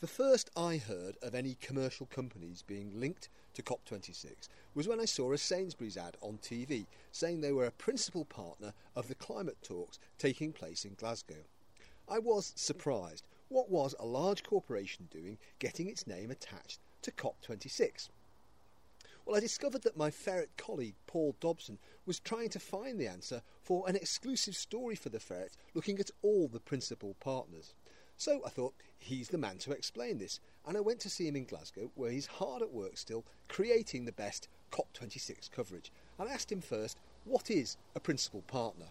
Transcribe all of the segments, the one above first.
The first I heard of any commercial companies being linked to COP26 was when I saw a Sainsbury's ad on TV saying they were a principal partner of the climate talks taking place in Glasgow. I was surprised. What was a large corporation doing getting its name attached to COP26? Well, I discovered that my ferret colleague Paul Dobson was trying to find the answer for an exclusive story for the ferret looking at all the principal partners. So I thought he's the man to explain this, and I went to see him in Glasgow, where he's hard at work still, creating the best COP26 coverage. And I asked him first, what is a principal partner?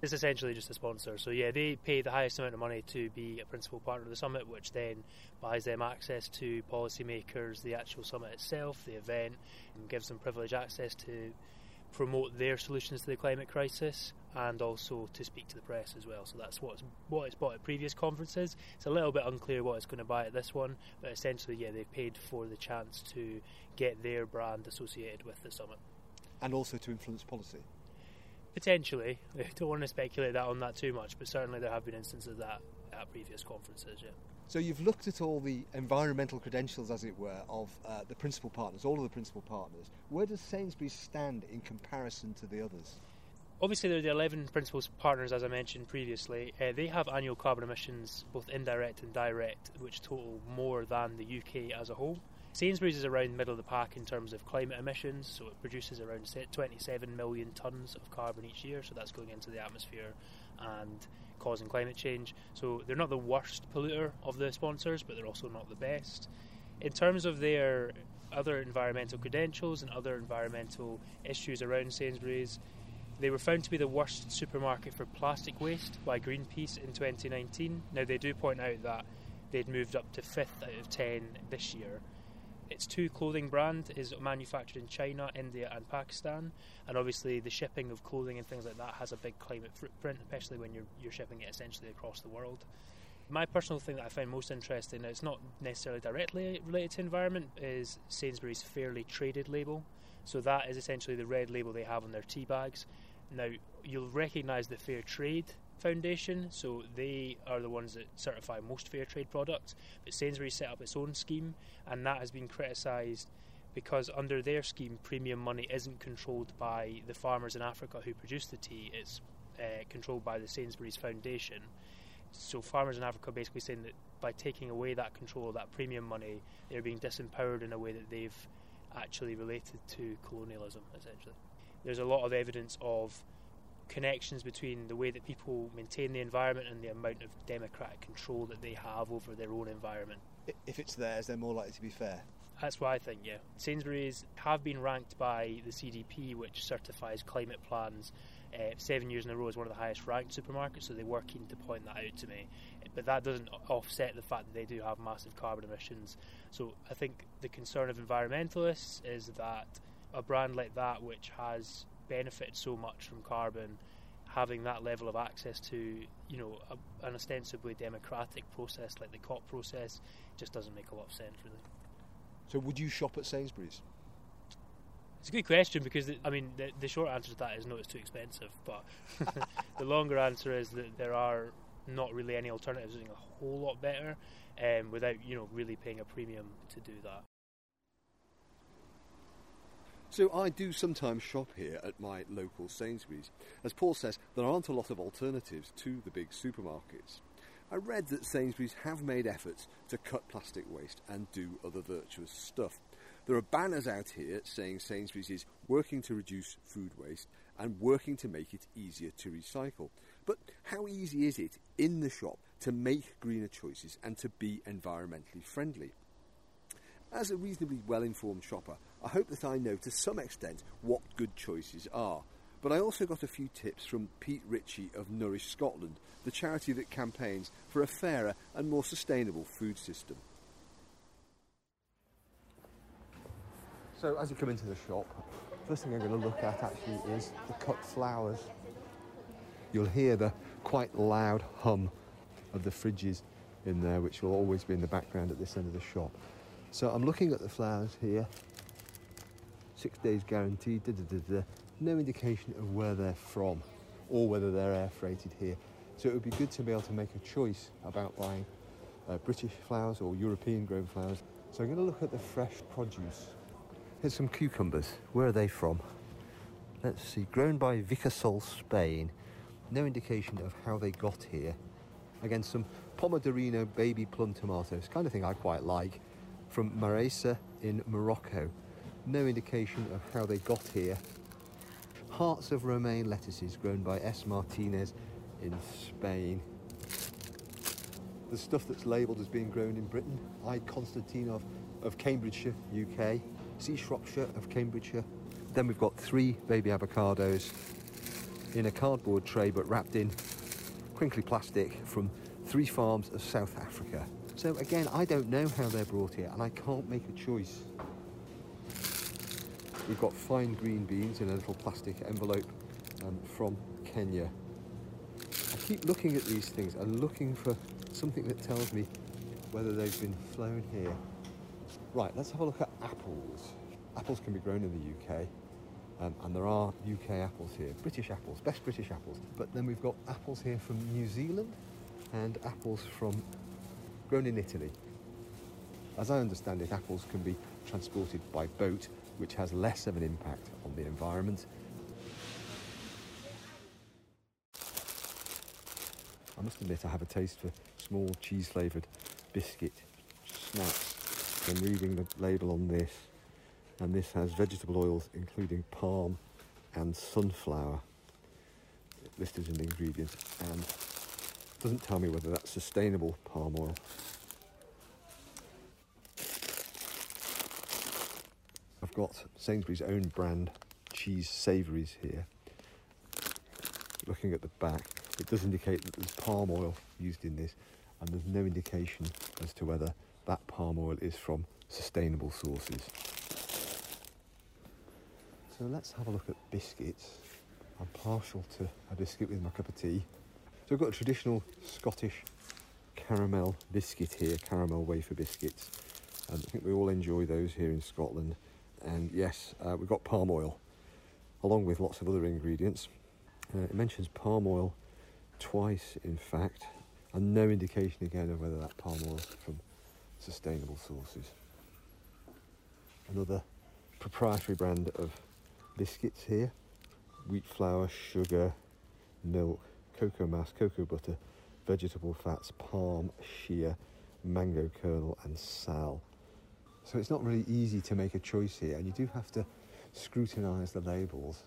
It's essentially just a sponsor. So yeah, they pay the highest amount of money to be a principal partner of the summit, which then buys them access to policymakers, the actual summit itself, the event, and gives them privileged access to promote their solutions to the climate crisis and also to speak to the press as well. So that's what's, what it's bought at previous conferences. It's a little bit unclear what it's going to buy at this one, but essentially, yeah, they've paid for the chance to get their brand associated with the summit. And also to influence policy? Potentially. I don't want to speculate that on that too much, but certainly there have been instances of that at previous conferences, yeah. So you've looked at all the environmental credentials, as it were, of uh, the principal partners, all of the principal partners. Where does Sainsbury's stand in comparison to the others? Obviously, there are the 11 principal partners, as I mentioned previously. Uh, they have annual carbon emissions, both indirect and direct, which total more than the UK as a whole. Sainsbury's is around the middle of the pack in terms of climate emissions, so it produces around 27 million tonnes of carbon each year, so that's going into the atmosphere and causing climate change. So they're not the worst polluter of the sponsors, but they're also not the best. In terms of their other environmental credentials and other environmental issues around Sainsbury's, they were found to be the worst supermarket for plastic waste by Greenpeace in 2019. Now, they do point out that they'd moved up to fifth out of 10 this year, its two clothing brand is manufactured in China, India, and Pakistan, and obviously the shipping of clothing and things like that has a big climate footprint, especially when you're you're shipping it essentially across the world. My personal thing that I find most interesting, it's not necessarily directly related to environment, is Sainsbury's Fairly Traded label. So that is essentially the red label they have on their tea bags. Now you'll recognise the fair trade Foundation, so they are the ones that certify most fair trade products. But Sainsbury's set up its own scheme, and that has been criticised because under their scheme, premium money isn't controlled by the farmers in Africa who produce the tea, it's uh, controlled by the Sainsbury's Foundation. So, farmers in Africa are basically saying that by taking away that control that premium money, they're being disempowered in a way that they've actually related to colonialism, essentially. There's a lot of evidence of connections between the way that people maintain the environment and the amount of democratic control that they have over their own environment. If it's theirs, they're more likely to be fair. That's what I think, yeah. Sainsbury's have been ranked by the CDP, which certifies climate plans, uh, seven years in a row as one of the highest ranked supermarkets, so they were keen to point that out to me. But that doesn't offset the fact that they do have massive carbon emissions. So I think the concern of environmentalists is that a brand like that, which has benefited so much from carbon, having that level of access to you know a, an ostensibly democratic process like the COP process just doesn't make a lot of sense really. So would you shop at Sainsbury's? It's a good question because the, I mean the, the, short answer to that is no, it's too expensive. But the longer answer is that there are not really any alternatives doing a whole lot better, um, without you know really paying a premium to do that. So I do sometimes shop here at my local Sainsbury's. As Paul says, there aren't a lot of alternatives to the big supermarkets. I read that Sainsbury's have made efforts to cut plastic waste and do other virtuous stuff. There are banners out here saying Sainsbury's is working to reduce food waste and working to make it easier to recycle. But how easy is it in the shop to make greener choices and to be environmentally friendly? As a reasonably well informed shopper, I hope that I know to some extent what good choices are. But I also got a few tips from Pete Ritchie of Nourish Scotland, the charity that campaigns for a fairer and more sustainable food system. So, as you come into the shop, first thing I'm going to look at actually is the cut flowers. You'll hear the quite loud hum of the fridges in there, which will always be in the background at this end of the shop. So I'm looking at the flowers here. Six days guaranteed. Da, da, da, no indication of where they're from or whether they're air freighted here. So it would be good to be able to make a choice about buying uh, British flowers or European grown flowers. So I'm going to look at the fresh produce. Here's some cucumbers. Where are they from? Let's see. Grown by Vicasol, Spain. No indication of how they got here. Again, some Pomodorino baby plum tomatoes, kind of thing I quite like, from Maresa in Morocco. No indication of how they got here. Hearts of romaine lettuces grown by S. Martinez in Spain. The stuff that's labelled as being grown in Britain, I. Konstantinov of Cambridgeshire, UK, C. Shropshire of Cambridgeshire. Then we've got three baby avocados in a cardboard tray but wrapped in crinkly plastic from three farms of South Africa. So again, I don't know how they're brought here and I can't make a choice. We've got fine green beans in a little plastic envelope um, from Kenya. I keep looking at these things and looking for something that tells me whether they've been flown here. Right, let's have a look at apples. Apples can be grown in the UK, um, and there are UK apples here, British apples, best British apples. But then we've got apples here from New Zealand and apples from grown in Italy. As I understand it, apples can be transported by boat, which has less of an impact on the environment. I must admit I have a taste for small cheese flavoured biscuit snacks from reading the label on this. And this has vegetable oils including palm and sunflower listed in the ingredients and doesn't tell me whether that's sustainable palm oil. I've got Sainsbury's own brand cheese savouries here. Looking at the back, it does indicate that there's palm oil used in this, and there's no indication as to whether that palm oil is from sustainable sources. So let's have a look at biscuits. I'm partial to a biscuit with my cup of tea. So I've got a traditional Scottish caramel biscuit here, caramel wafer biscuits. And I think we all enjoy those here in Scotland. And yes, uh, we've got palm oil, along with lots of other ingredients. Uh, it mentions palm oil twice, in fact, and no indication again of whether that palm oil is from sustainable sources. Another proprietary brand of biscuits here wheat flour, sugar, milk, cocoa mass, cocoa butter, vegetable fats, palm, shea, mango kernel, and sal. So it's not really easy to make a choice here, and you do have to scrutinise the labels.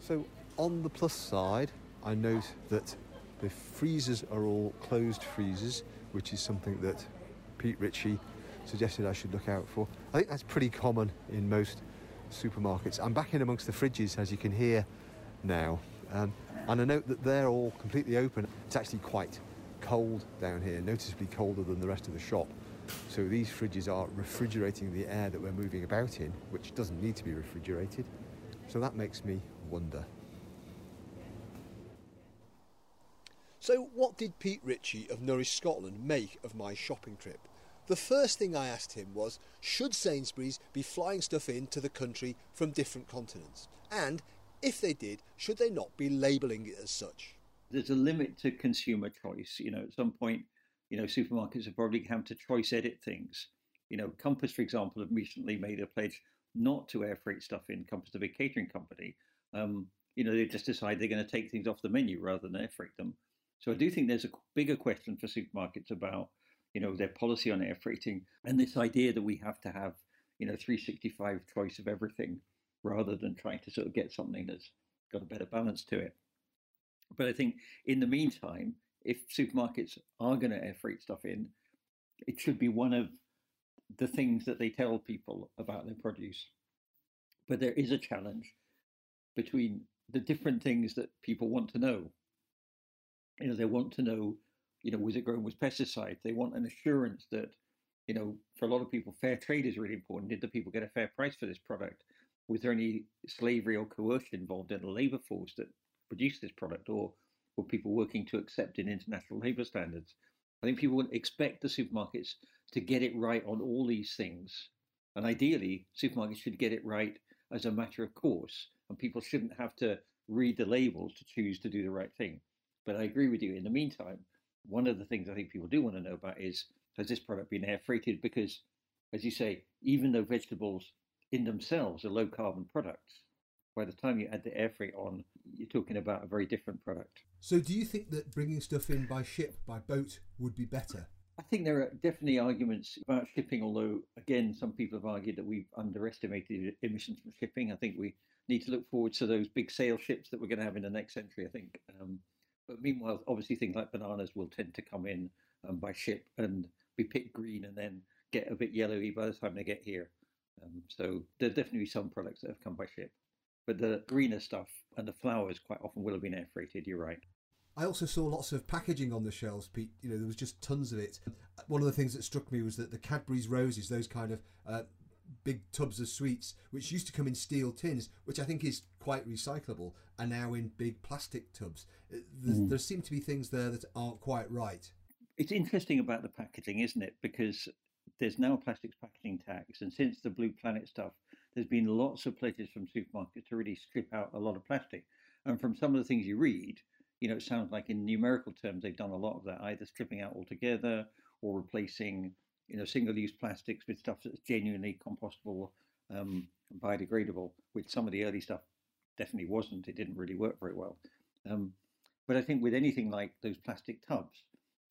So on the plus side, I note that the freezers are all closed freezers, which is something that Pete Ritchie suggested I should look out for. I think that's pretty common in most supermarkets. I'm back in amongst the fridges, as you can hear now. Um, and I note that they're all completely open. It's actually quite cold down here, noticeably colder than the rest of the shop. So these fridges are refrigerating the air that we're moving about in, which doesn't need to be refrigerated. So that makes me wonder. So, what did Pete Ritchie of Nourish Scotland make of my shopping trip? The first thing I asked him was should Sainsbury's be flying stuff into the country from different continents? And if they did, should they not be labelling it as such? There's a limit to consumer choice. You know, at some point, you know, supermarkets are probably going to have to choice edit things. You know, Compass, for example, have recently made a pledge not to air freight stuff in. Compass, the big catering company, um, you know, they just decide they're going to take things off the menu rather than air freight them. So I do think there's a bigger question for supermarkets about, you know, their policy on air freighting and this idea that we have to have, you know, 365 choice of everything rather than trying to sort of get something that's got a better balance to it. But I think in the meantime, if supermarkets are going to air freight stuff in, it should be one of the things that they tell people about their produce. But there is a challenge between the different things that people want to know. You know, they want to know, you know, was it grown with pesticides? They want an assurance that, you know, for a lot of people, fair trade is really important. Did the people get a fair price for this product? Was there any slavery or coercion involved in the labour force that produced this product, or were people working to accept in international labour standards? I think people would expect the supermarkets to get it right on all these things. And ideally, supermarkets should get it right as a matter of course, and people shouldn't have to read the labels to choose to do the right thing. But I agree with you. In the meantime, one of the things I think people do want to know about is has this product been air freighted? Because, as you say, even though vegetables in themselves are low carbon products, by the time you add the air freight on, you're talking about a very different product. So, do you think that bringing stuff in by ship, by boat, would be better? I think there are definitely arguments about shipping, although, again, some people have argued that we've underestimated emissions from shipping. I think we need to look forward to those big sail ships that we're going to have in the next century, I think. Um, but meanwhile, obviously, things like bananas will tend to come in um, by ship and be picked green and then get a bit yellowy by the time they get here. Um, so there'll definitely some products that have come by ship. But the greener stuff and the flowers quite often will have been air freighted, you're right. I also saw lots of packaging on the shelves, Pete. You know, there was just tons of it. One of the things that struck me was that the Cadbury's roses, those kind of uh, big tubs of sweets, which used to come in steel tins, which I think is quite recyclable, are now in big plastic tubs. Mm. There seem to be things there that aren't quite right. It's interesting about the packaging, isn't it? Because there's now a plastics packaging tax, and since the Blue Planet stuff, there's been lots of pledges from supermarkets to really strip out a lot of plastic. And from some of the things you read, you know, it sounds like in numerical terms they've done a lot of that, either stripping out altogether or replacing, you know, single-use plastics with stuff that's genuinely compostable, um, biodegradable. Which some of the early stuff definitely wasn't. It didn't really work very well. Um, but I think with anything like those plastic tubs,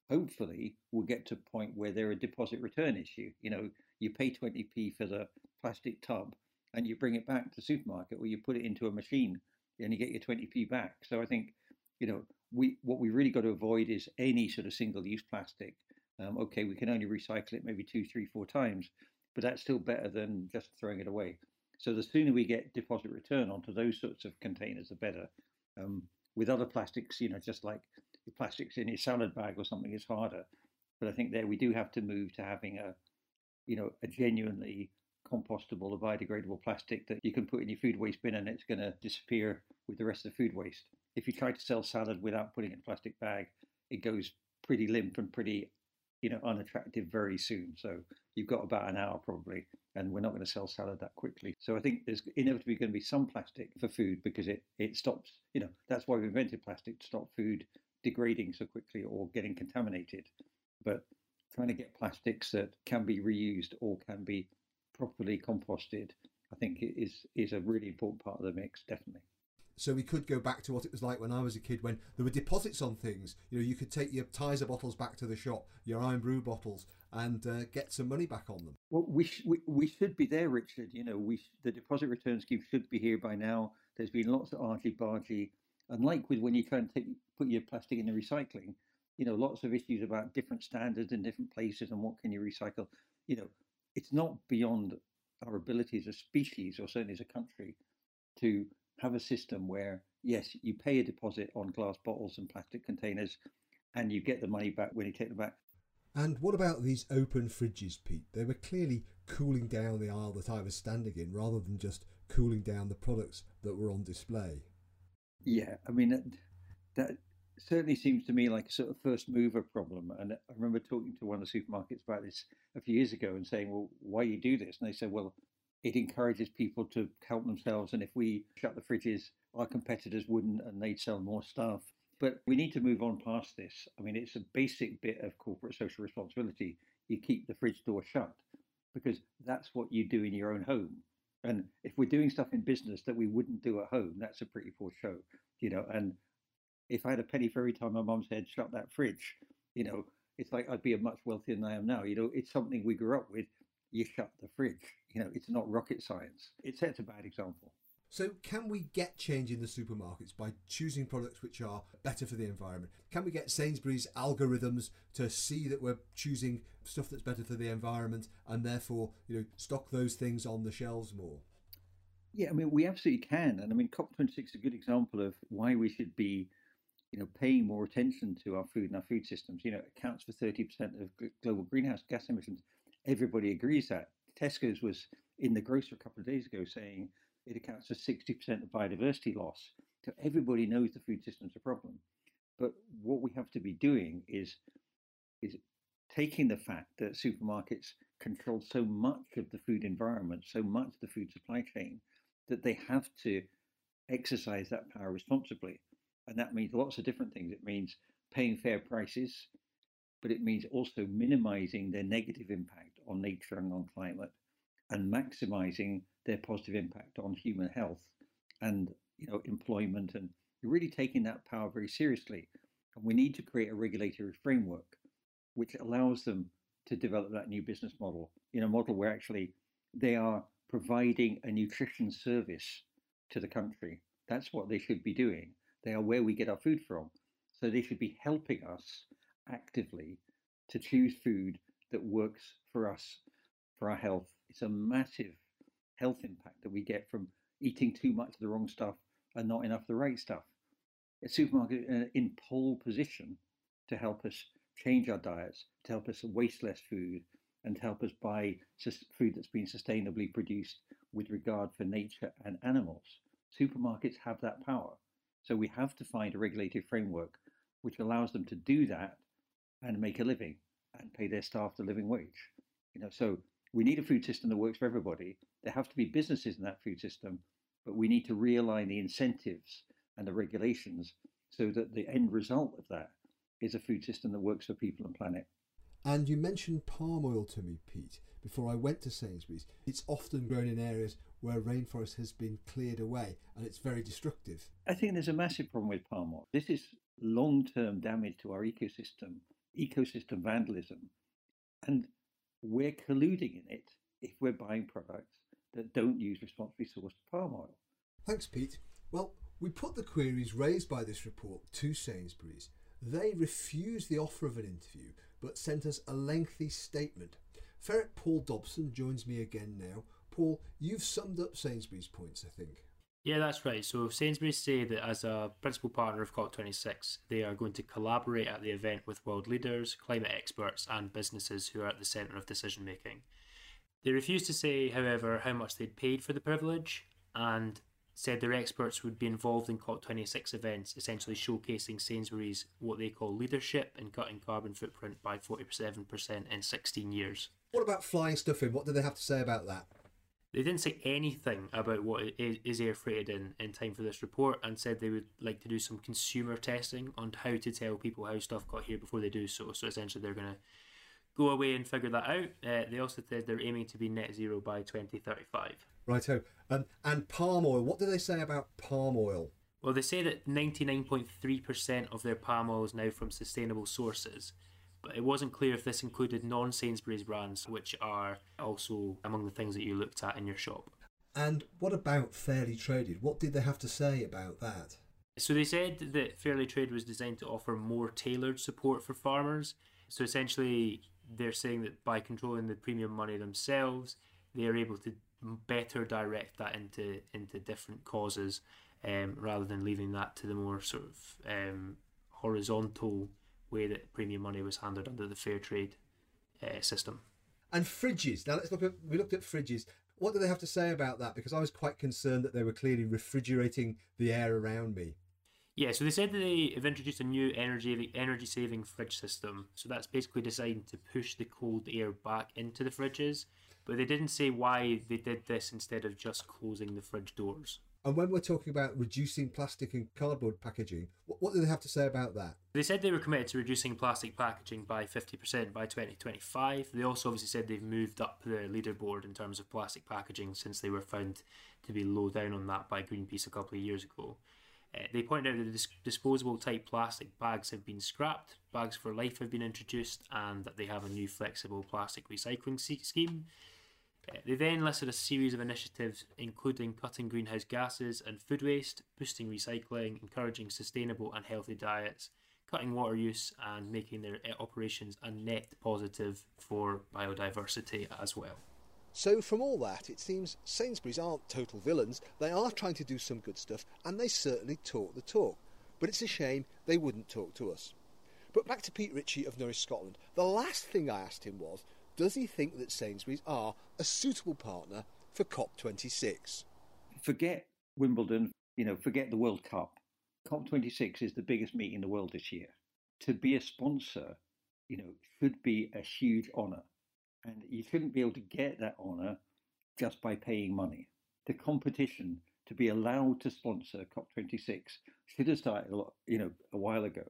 hopefully we'll get to a point where they're a deposit return issue. You know, you pay 20p for the plastic tub and you bring it back to the supermarket or you put it into a machine and you get your 20p back. So I think you know, we what we really got to avoid is any sort of single-use plastic. Um, okay, we can only recycle it maybe two, three, four times, but that's still better than just throwing it away. So the sooner we get deposit return onto those sorts of containers, the better. Um, with other plastics, you know, just like the plastics in your salad bag or something, is harder. But I think there we do have to move to having a, you know, a genuinely compostable or biodegradable plastic that you can put in your food waste bin and it's going to disappear with the rest of the food waste if you try to sell salad without putting it in a plastic bag, it goes pretty limp and pretty, you know, unattractive very soon. So you've got about an hour probably, and we're not going to sell salad that quickly. So I think there's inevitably going to be some plastic for food because it it stops. You know, that's why we invented plastic to stop food degrading so quickly or getting contaminated. But trying to get plastics that can be reused or can be properly composted, I think is is a really important part of the mix, definitely. So we could go back to what it was like when I was a kid, when there were deposits on things. You know, you could take your Tizer bottles back to the shop, your Irn-Bru bottles, and uh, get some money back on them. Well, we, sh- we we should be there, Richard. You know, we sh- the deposit return scheme should be here by now. There's been lots of argy bargy, and like with when you try and take, put your plastic in the recycling, you know, lots of issues about different standards in different places and what can you recycle. You know, it's not beyond our ability as a species, or certainly as a country, to have a system where, yes, you pay a deposit on glass bottles and plastic containers and you get the money back when you take them back. And what about these open fridges, Pete? They were clearly cooling down the aisle that I was standing in rather than just cooling down the products that were on display. Yeah, I mean, that, certainly seems to me like a sort of first mover problem. And I remember talking to one of the supermarkets about this a few years ago and saying, well, why do you do this? And they said, well, it encourages people to help themselves. And if we shut the fridges, our competitors wouldn't and they'd sell more stuff. But we need to move on past this. I mean, it's a basic bit of corporate social responsibility. You keep the fridge door shut because that's what you do in your own home. And if we're doing stuff in business that we wouldn't do at home, that's a pretty poor show, you know. And if I had a penny for every time my mum said, shut that fridge, you know, it's like I'd be a much wealthier than I am now. You know, it's something we grew up with you shut the fridge. You know, it's not rocket science. It sets a bad example. So, can we get change in the supermarkets by choosing products which are better for the environment? Can we get Sainsbury's algorithms to see that we're choosing stuff that's better for the environment and therefore, you know, stock those things on the shelves more? Yeah, I mean, we absolutely can. And I mean, COP26 is a good example of why we should be, you know, paying more attention to our food and our food systems. You know, it accounts for 30% of global greenhouse gas emissions everybody agrees that. Tesco's was in the grocer a couple of days ago saying it accounts for 60% of biodiversity loss. So everybody knows the food system's a problem. But what we have to be doing is, is taking the fact that supermarkets control so much of the food environment, so much of the food supply chain, that they have to exercise that power responsibly. And that means lots of different things. It means paying fair prices, but it means also minimizing their negative impact on nature and on climate and maximizing their positive impact on human health and you know employment and you're really taking that power very seriously. And we need to create a regulatory framework which allows them to develop that new business model in a model where actually they are providing a nutrition service to the country. That's what they should be doing. They are where we get our food from. So they should be helping us actively to choose food that works for us for our health. It's a massive health impact that we get from eating too much of the wrong stuff and not enough of the right stuff. A supermarket uh, in pole position to help us change our diets, to help us waste less food, and to help us buy food that's been sustainably produced with regard for nature and animals. Supermarkets have that power. So we have to find a regulated framework which allows them to do that and make a living and pay their staff the living wage. You know, so we need a food system that works for everybody. There have to be businesses in that food system, but we need to realign the incentives and the regulations so that the end result of that is a food system that works for people and planet. And you mentioned palm oil to me, Pete, before I went to Sainsbury's. It's often grown in areas where rainforest has been cleared away and it's very destructive. I think there's a massive problem with palm oil. This is long term damage to our ecosystem, ecosystem vandalism. And we're colluding in it if we're buying products that don't use responsibly sourced palm oil. Thanks, Pete. Well, we put the queries raised by this report to Sainsbury's. They refused the offer of an interview but sent us a lengthy statement. Ferret Paul Dobson joins me again now. Paul, you've summed up Sainsbury's points, I think. Yeah, that's right. So Sainsbury's say that as a principal partner of COP26, they are going to collaborate at the event with world leaders, climate experts, and businesses who are at the centre of decision making. They refused to say, however, how much they'd paid for the privilege and said their experts would be involved in COP26 events, essentially showcasing Sainsbury's what they call leadership in cutting carbon footprint by 47% in 16 years. What about flying stuff in? What do they have to say about that? They didn't say anything about what is air freighted in in time for this report, and said they would like to do some consumer testing on how to tell people how stuff got here before they do so. So essentially, they're going to go away and figure that out. Uh, they also said they're aiming to be net zero by 2035. Righto. Um, and palm oil. What do they say about palm oil? Well, they say that 99.3% of their palm oil is now from sustainable sources it wasn't clear if this included non Sainsbury's brands, which are also among the things that you looked at in your shop. And what about Fairly Traded? What did they have to say about that? So they said that Fairly Trade was designed to offer more tailored support for farmers. So essentially, they're saying that by controlling the premium money themselves, they are able to better direct that into into different causes, um, rather than leaving that to the more sort of um, horizontal way that premium money was handled under the fair trade uh, system. And fridges. Now let's look at. We looked at fridges. What do they have to say about that? Because I was quite concerned that they were clearly refrigerating the air around me. Yeah, so they said that they have introduced a new energy energy saving fridge system. So that's basically designed to push the cold air back into the fridges, but they didn't say why they did this instead of just closing the fridge doors. And when we're talking about reducing plastic and cardboard packaging, what, what do they have to say about that? They said they were committed to reducing plastic packaging by 50% by 2025. They also obviously said they've moved up the leaderboard in terms of plastic packaging since they were found to be low down on that by Greenpeace a couple of years ago. Uh, they pointed out that dis- disposable type plastic bags have been scrapped, bags for life have been introduced, and that they have a new flexible plastic recycling scheme. They then listed a series of initiatives, including cutting greenhouse gases and food waste, boosting recycling, encouraging sustainable and healthy diets, cutting water use, and making their eh, operations a net positive for biodiversity as well. So, from all that, it seems Sainsbury's aren't total villains. They are trying to do some good stuff, and they certainly talk the talk. But it's a shame they wouldn't talk to us. But back to Pete Ritchie of Nourish Scotland. The last thing I asked him was does he think that Sainsbury's are a suitable partner for COP26? Forget Wimbledon, you know, forget the World Cup. COP26 is the biggest meeting in the world this year. To be a sponsor, you know, should be a huge honour. And you shouldn't be able to get that honour just by paying money. The competition to be allowed to sponsor COP26 should have started a lot, you know, a while ago.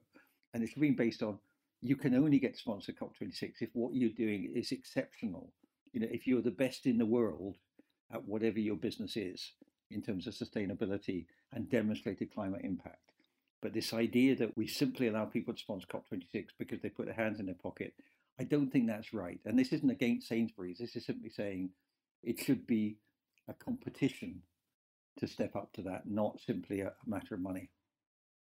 And it's been based on you can only get to sponsor COP26 if what you're doing is exceptional. You know, if you're the best in the world at whatever your business is in terms of sustainability and demonstrated climate impact. But this idea that we simply allow people to sponsor COP26 because they put their hands in their pocket, I don't think that's right. And this isn't against Sainsbury's. This is simply saying it should be a competition to step up to that, not simply a matter of money.